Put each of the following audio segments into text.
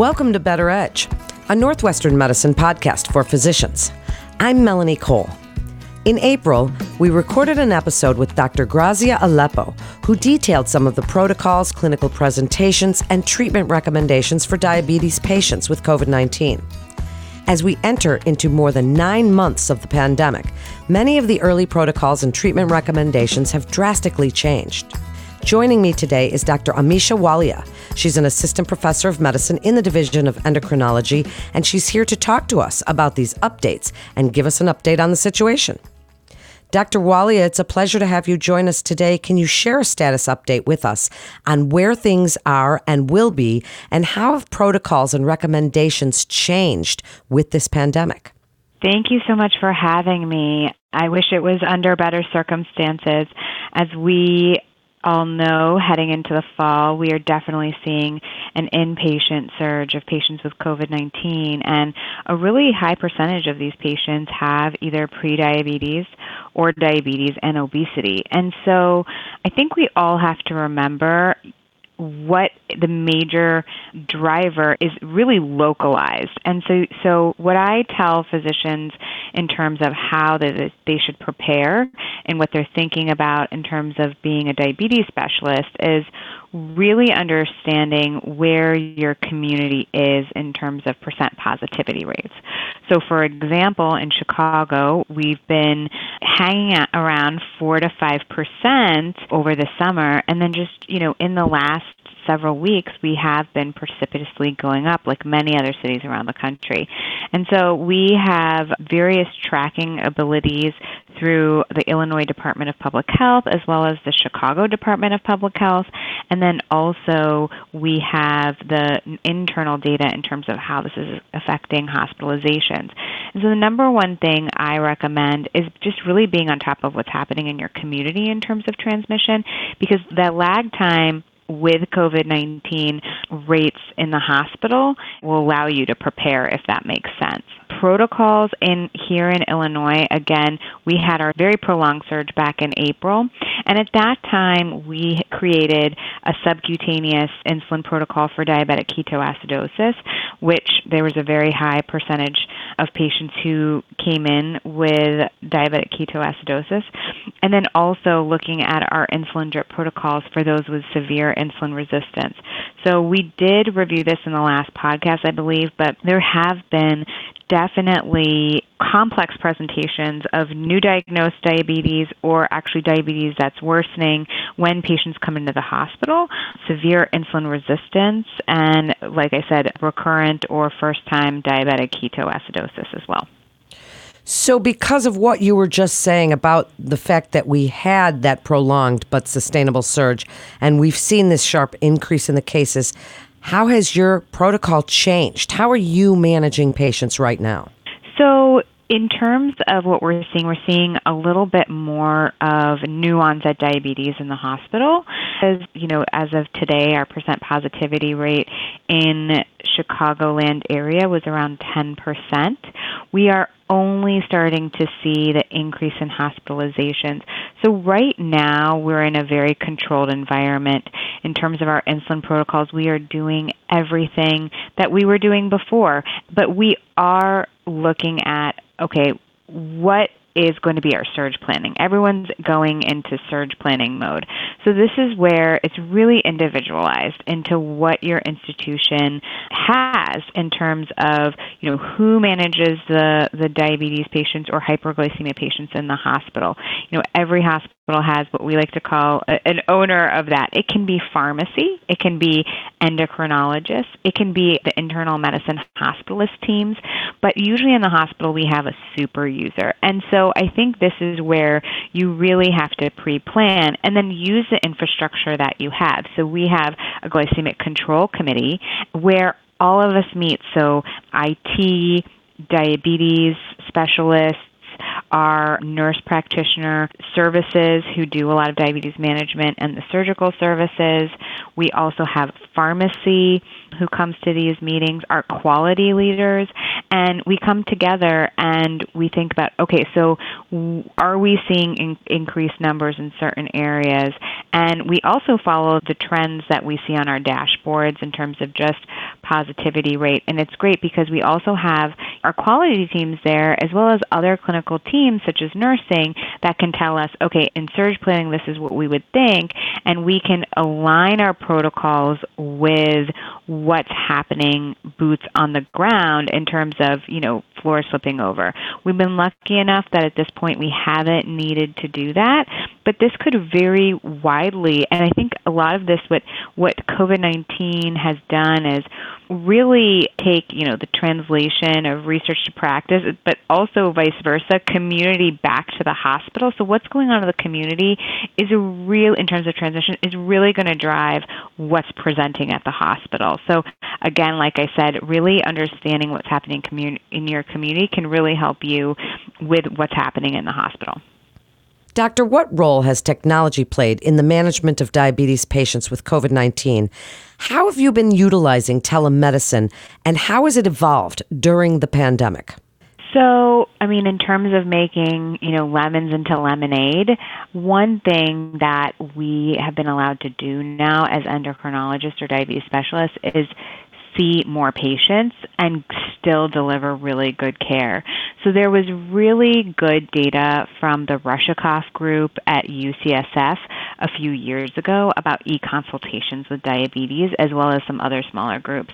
Welcome to Better Edge, a Northwestern medicine podcast for physicians. I'm Melanie Cole. In April, we recorded an episode with Dr. Grazia Aleppo, who detailed some of the protocols, clinical presentations, and treatment recommendations for diabetes patients with COVID 19. As we enter into more than nine months of the pandemic, many of the early protocols and treatment recommendations have drastically changed. Joining me today is Dr. Amisha Wallia. She's an assistant professor of medicine in the Division of Endocrinology, and she's here to talk to us about these updates and give us an update on the situation. Dr. Wallia, it's a pleasure to have you join us today. Can you share a status update with us on where things are and will be, and how have protocols and recommendations changed with this pandemic? Thank you so much for having me. I wish it was under better circumstances as we all know heading into the fall, we are definitely seeing an inpatient surge of patients with COVID 19, and a really high percentage of these patients have either prediabetes or diabetes and obesity. And so I think we all have to remember what the major driver is really localized. And so, so what I tell physicians in terms of how they, they should prepare and what they're thinking about in terms of being a diabetes specialist is really understanding where your community is in terms of percent positivity rates. So, for example, in Chicago, we've been hanging at around 4 to 5% over the summer, and then just, you know, in the last several weeks, we have been precipitously going up, like many other cities around the country. And so we have various tracking abilities through the Illinois Department of Public Health as well as the Chicago Department of Public Health. And then also we have the internal data in terms of how this is affecting hospitalizations. And so the number one thing I recommend is just really being on top of what's happening in your community in terms of transmission because that lag time with COVID 19 rates in the hospital will allow you to prepare if that makes sense. Protocols in here in Illinois, again, we had our very prolonged surge back in April, and at that time we created a subcutaneous insulin protocol for diabetic ketoacidosis, which there was a very high percentage of patients who came in with diabetic ketoacidosis, and then also looking at our insulin drip protocols for those with severe insulin resistance. So we did review this in the last podcast, I believe, but there have been definitely complex presentations of new diagnosed diabetes or actually diabetes that's worsening when patients come into the hospital, severe insulin resistance, and like I said, recurrent or first time diabetic ketoacidosis as well. So, because of what you were just saying about the fact that we had that prolonged but sustainable surge, and we've seen this sharp increase in the cases, how has your protocol changed? How are you managing patients right now? So, in terms of what we're seeing, we're seeing a little bit more of new onset diabetes in the hospital. As you know, as of today, our percent positivity rate in Chicagoland area was around 10%. We are only starting to see the increase in hospitalizations. So, right now, we're in a very controlled environment in terms of our insulin protocols. We are doing everything that we were doing before, but we are looking at okay, what is going to be our surge planning. Everyone's going into surge planning mode. So this is where it's really individualized into what your institution has in terms of, you know, who manages the the diabetes patients or hyperglycemia patients in the hospital. You know, every hospital has what we like to call a, an owner of that. It can be pharmacy, it can be endocrinologists, it can be the internal medicine hospitalist teams, but usually in the hospital we have a super user. And so I think this is where you really have to pre plan and then use the infrastructure that you have. So we have a glycemic control committee where all of us meet. So IT, diabetes specialists, our nurse practitioner services who do a lot of diabetes management and the surgical services. We also have pharmacy who comes to these meetings, our quality leaders, and we come together and we think about okay, so are we seeing in- increased numbers in certain areas? And we also follow the trends that we see on our dashboards in terms of just positivity rate. And it's great because we also have our quality teams there as well as other clinical teams such as nursing that can tell us, okay, in surge planning, this is what we would think, and we can align our protocols with what's happening boots on the ground in terms of, you know, floor slipping over. We've been lucky enough that at this point we haven't needed to do that, but this could vary widely. And I think a lot of this, what, what COVID 19 has done is really take, you know, the translation of research to practice, but also vice versa, community back to the hospital. So what's going on in the community is a real, in terms of transition, is really going to drive what's presenting at the hospital. So again, like I said, really understanding what's happening in your community can really help you with what's happening in the hospital. Doctor, what role has technology played in the management of diabetes patients with COVID 19? How have you been utilizing telemedicine and how has it evolved during the pandemic? So, I mean, in terms of making, you know, lemons into lemonade, one thing that we have been allowed to do now as endocrinologists or diabetes specialists is see more patients and still deliver really good care. So there was really good data from the Rushakoff group at UCSF a few years ago about e-consultations with diabetes as well as some other smaller groups.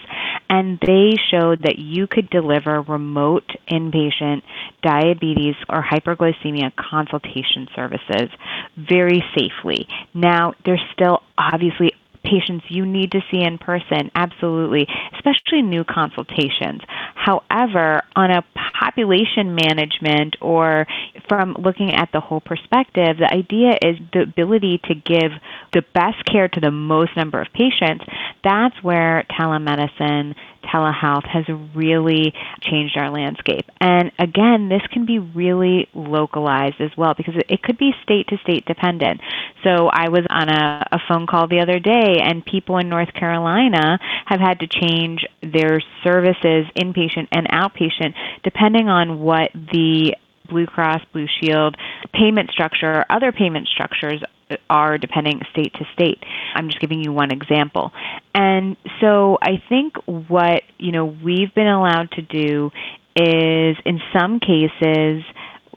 And they showed that you could deliver remote inpatient diabetes or hyperglycemia consultation services very safely. Now, there's still obviously patients you need to see in person, absolutely, especially new consultations. However, on a population management or from looking at the whole perspective, the idea is the ability to give the best care to the most number of patients. That's where telemedicine telehealth has really changed our landscape. And again, this can be really localized as well because it could be state to state dependent. So I was on a, a phone call the other day, and people in North Carolina have had to change their services, inpatient and outpatient, depending on what the Blue Cross Blue Shield payment structure, other payment structures are depending state to state. I'm just giving you one example. And so I think what, you know, we've been allowed to do is in some cases,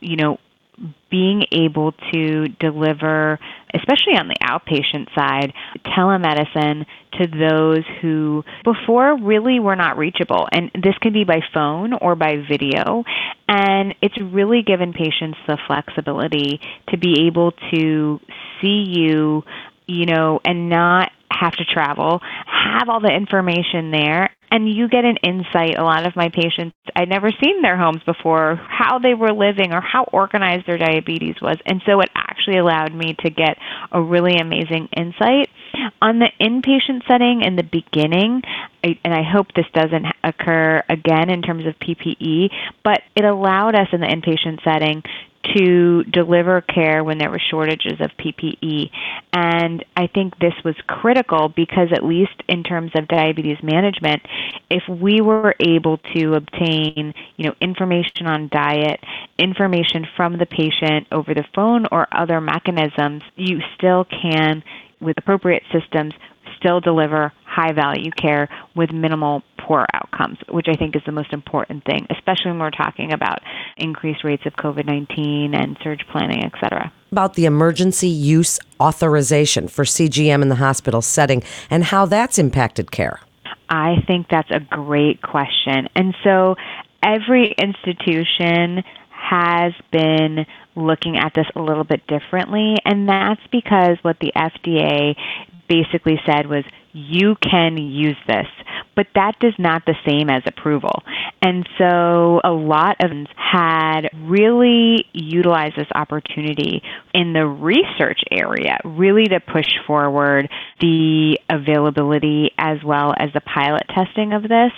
you know, being able to deliver, especially on the outpatient side, telemedicine to those who before really were not reachable. And this can be by phone or by video. And it's really given patients the flexibility to be able to see you, you know, and not have to travel, have all the information there, and you get an insight. A lot of my patients, I'd never seen their homes before, how they were living or how organized their diabetes was. And so it actually allowed me to get a really amazing insight. On the inpatient setting in the beginning, I, and I hope this doesn't occur again in terms of PPE, but it allowed us in the inpatient setting to deliver care when there were shortages of PPE. And I think this was critical because, at least in terms of diabetes management, if we were able to obtain, you know, information on diet, information from the patient over the phone or other mechanisms, you still can, with appropriate systems, still deliver high value care with minimal poor outcomes, which I think is the most important thing, especially when we're talking about increased rates of COVID 19 and surge planning, et cetera. About the emergency use authorization for CGM in the hospital setting and how that's impacted care. I think that's a great question. And so every institution has been looking at this a little bit differently, and that's because what the FDA basically said was you can use this, but that does not the same as approval. And so a lot of had really utilized this opportunity in the research area, really to push forward the availability as well as the pilot testing of this.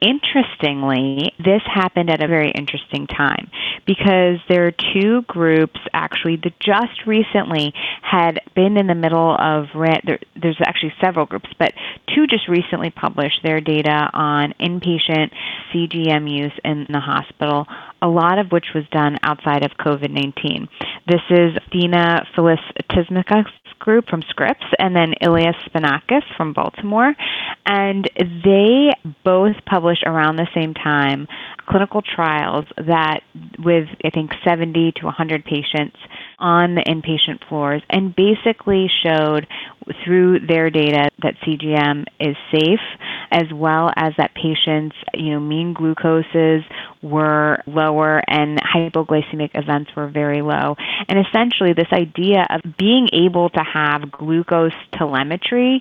interestingly, this happened at a very interesting time because there are two groups actually that just recently had been in the middle of there, there's actually several groups, but two just recently published their data on inpatient CGM use in the hospital, a lot of which was done outside of COVID 19. This is Dina Phyllis Tismikak's group from Scripps and then Elias Spanakis from Baltimore. And they both published around the same time clinical trials that with I think 70 to 100 patients on the inpatient floors and basically showed through their data that CGM is safe as well as that patients, you know, mean glucoses were lower and hypoglycemic events were very low. And essentially this idea of being able to have glucose telemetry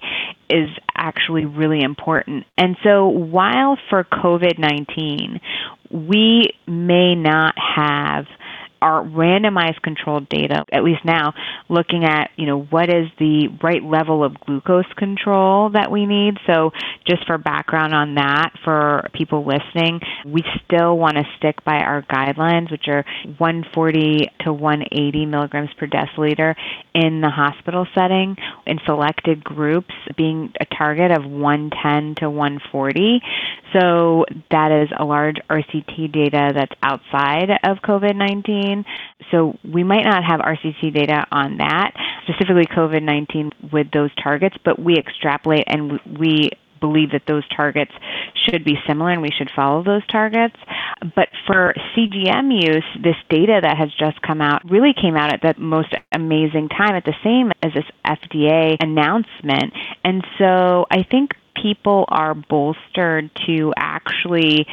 is actually really important. And so while for COVID-19 we may not have our randomized controlled data, at least now, looking at, you know, what is the right level of glucose control that we need. So just for background on that, for people listening, we still want to stick by our guidelines, which are 140 to 180 milligrams per deciliter in the hospital setting, in selected groups being a target of 110 to 140. So that is a large RCT data that's outside of COVID 19. So we might not have RCT data on that, specifically COVID 19 with those targets, but we extrapolate and we believe that those targets should be similar and we should follow those targets. But for CGM use, this data that has just come out really came out at the most amazing time, at the same as this FDA announcement. And so I think people are bolstered to actually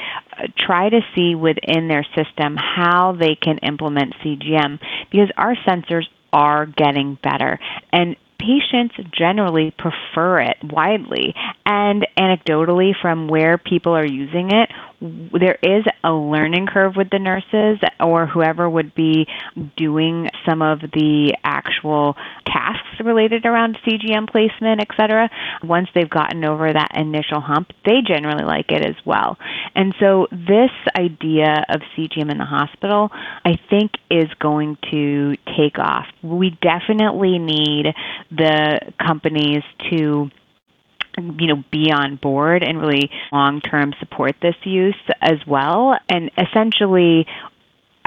try to see within their system how they can implement CGM because our sensors are getting better. And patients generally prefer it widely. And anecdotally, from where people are using it, there is a learning curve with the nurses or whoever would be doing some of the actual tasks related around CGM placement, etc. Once they've gotten over that initial hump, they generally like it as well. And so this idea of CGM in the hospital, I think is going to take off. We definitely need the companies to you know be on board and really long term support this use as well. And essentially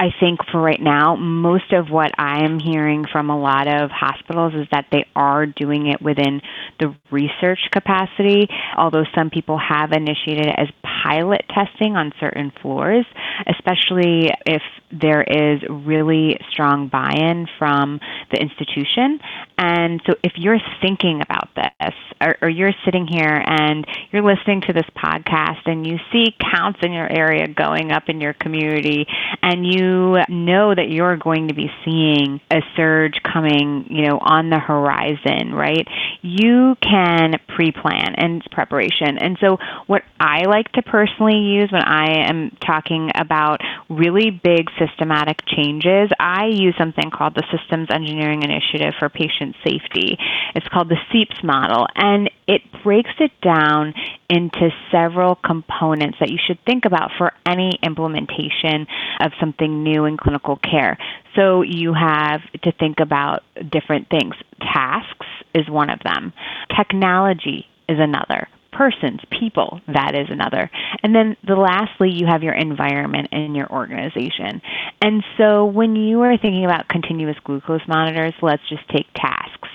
I think for right now, most of what I am hearing from a lot of hospitals is that they are doing it within the research capacity, although some people have initiated it as pilot testing on certain floors, especially if there is really strong buy in from the institution. And so if you're thinking about this, or, or you're sitting here and you're listening to this podcast and you see counts in your area going up in your community, and you know that you're going to be seeing a surge coming, you know, on the horizon, right? You can pre-plan and preparation. And so what I like to personally use when I am talking about really big systematic changes, I use something called the Systems Engineering Initiative for Patient Safety. It's called the SEIPS model, and it breaks it down into several components that you should think about for any implementation of something new in clinical care. So you have to think about different things. Tasks is one of them. Technology is another persons, people, that is another. And then the lastly, you have your environment and your organization. And so when you are thinking about continuous glucose monitors, let's just take tasks.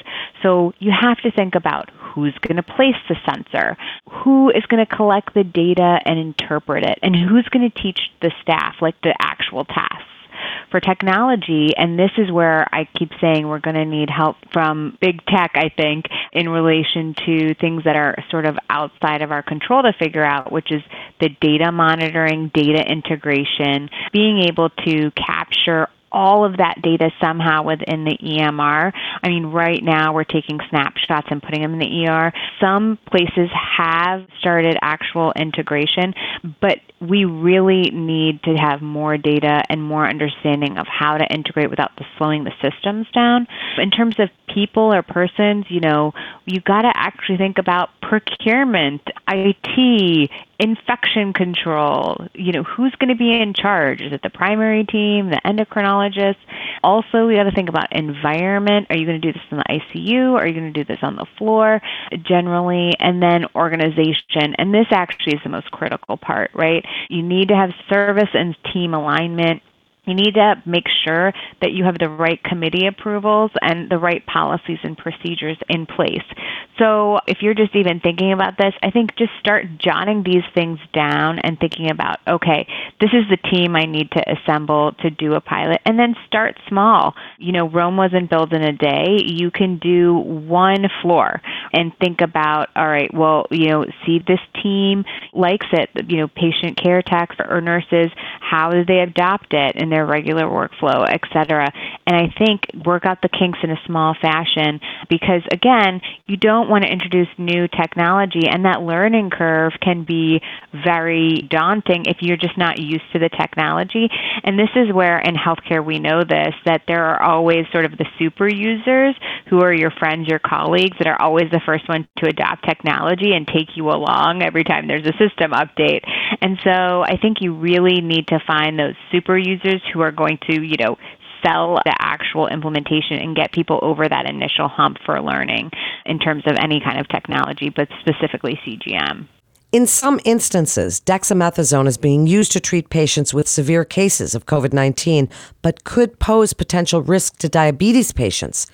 So you have to think about who's going to place the sensor, who is going to collect the data and interpret it, and who's going to teach the staff, like the actual tasks. For technology, and this is where I keep saying we're going to need help from big tech, I think, in relation to things that are sort of outside of our control to figure out, which is the data monitoring, data integration, being able to capture all of that data somehow within the EMR. I mean, right now we're taking snapshots and putting them in the ER. Some places have started actual integration, but we really need to have more data and more understanding of how to integrate without the slowing the systems down. In terms of people or persons, you know, you've got to actually think about procurement, IT, infection control. You know, who's going to be in charge? Is it the primary team, the endocrinologist? Also, we got to think about environment. Are you going to do this in the ICU? Are you going to do this on the floor generally? And then organization. And this actually is the most critical part, right? You need to have service and team alignment you need to make sure that you have the right committee approvals and the right policies and procedures in place. So, if you're just even thinking about this, I think just start jotting these things down and thinking about, okay, this is the team I need to assemble to do a pilot, and then start small. You know, Rome wasn't built in a day. You can do one floor and think about, all right, well, you know, see this team likes it, you know, patient care techs or nurses, how do they adopt it? And their regular workflow, et cetera. And I think work out the kinks in a small fashion because, again, you don't want to introduce new technology, and that learning curve can be very daunting if you're just not used to the technology. And this is where in healthcare we know this that there are always sort of the super users who are your friends, your colleagues that are always the first one to adopt technology and take you along every time there's a system update. And so I think you really need to find those super users who are going to, you know, sell the actual implementation and get people over that initial hump for learning in terms of any kind of technology, but specifically CGM. In some instances, dexamethasone is being used to treat patients with severe cases of COVID 19, but could pose potential risk to diabetes patients.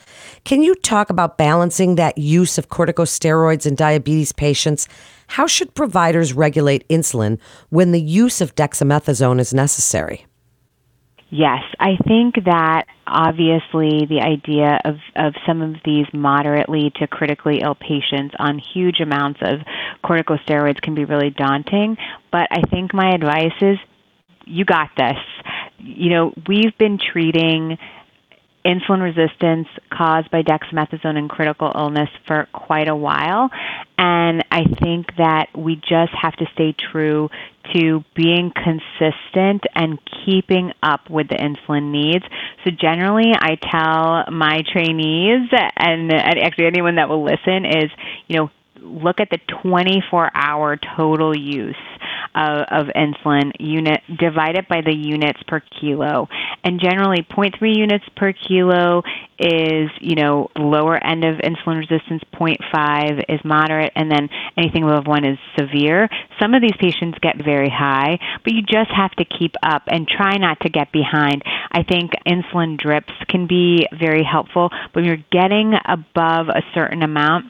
Can you talk about balancing that use of corticosteroids in diabetes patients? How should providers regulate insulin when the use of dexamethasone is necessary? Yes, I think that obviously the idea of, of some of these moderately to critically ill patients on huge amounts of corticosteroids can be really daunting. But I think my advice is you got this. You know, we've been treating insulin resistance caused by dexamethasone and critical illness for quite a while. And I think that we just have to stay true to being consistent and keeping up with the insulin needs. So generally, I tell my trainees and actually anyone that will listen is, you know, look at the 24 hour total use of, of, insulin unit divide it by the units per kilo. And generally 0.3 units per kilo is you know lower end of insulin resistance 0.5 is moderate and then anything above 1 is severe. Some of these patients get very high but you just have to keep up and try not to get behind. I think insulin drips can be very helpful when you're getting above a certain amount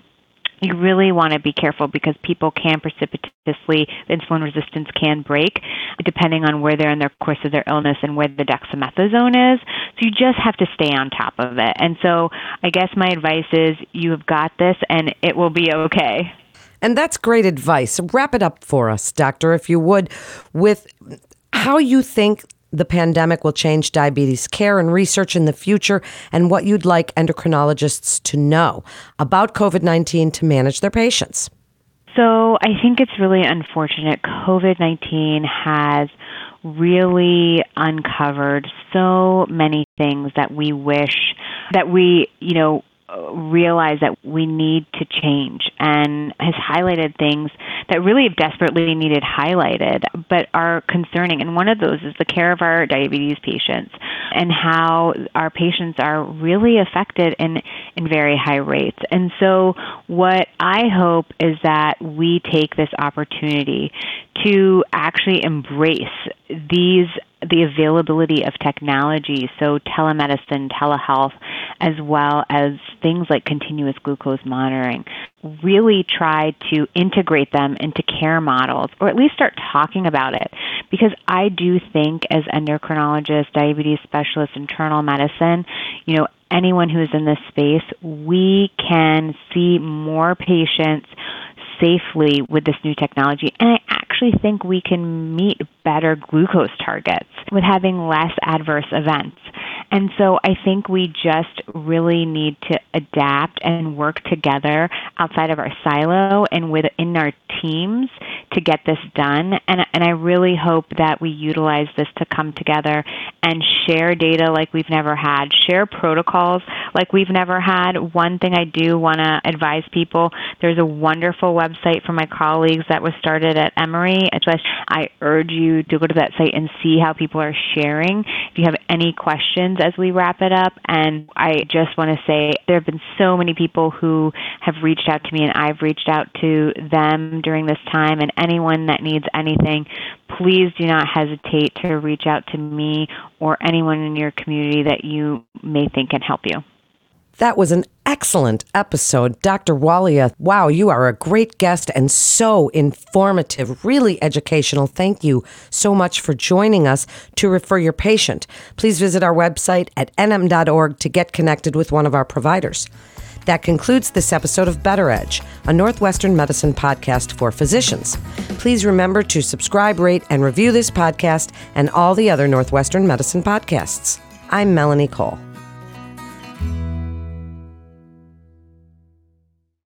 you really want to be careful because people can precipitously, insulin resistance can break depending on where they're in their course of their illness and where the dexamethasone is. So you just have to stay on top of it. And so I guess my advice is you have got this and it will be okay. And that's great advice. Wrap it up for us, doctor, if you would, with how you think the pandemic will change diabetes care and research in the future, and what you'd like endocrinologists to know about COVID 19 to manage their patients. So, I think it's really unfortunate. COVID 19 has really uncovered so many things that we wish that we, you know, realize that we need to change and has highlighted things that really have desperately needed highlighted but are concerning. And one of those is the care of our diabetes patients and how our patients are really affected in, in very high rates. And so, what I hope is that we take this opportunity to actually embrace these the availability of technology, so telemedicine, telehealth, as well as things like continuous glucose monitoring, really try to integrate them into care models or at least start talking about it. Because I do think, as endocrinologists, diabetes specialists, internal medicine, you know, anyone who is in this space, we can see more patients safely with this new technology. And I actually think we can meet better glucose targets with having less adverse events. And so I think we just really need to adapt and work together outside of our silo and within our teams to get this done. And, and I really hope that we utilize this to come together and share data like we've never had, share protocols like we've never had. One thing I do want to advise people there's a wonderful website for my colleagues that was started at Emory. I urge you to go to that site and see how people are sharing. If you have any questions as we wrap it up, and I just want to say there have been so many people who have reached out to me, and I've reached out to them during this time. And anyone that needs anything, please do not hesitate to reach out to me or anyone in your community that you may think can help you. That was an excellent episode. Dr. Wallia, wow, you are a great guest and so informative, really educational. Thank you so much for joining us to refer your patient. Please visit our website at nm.org to get connected with one of our providers. That concludes this episode of Better Edge, a Northwestern medicine podcast for physicians. Please remember to subscribe, rate, and review this podcast and all the other Northwestern medicine podcasts. I'm Melanie Cole.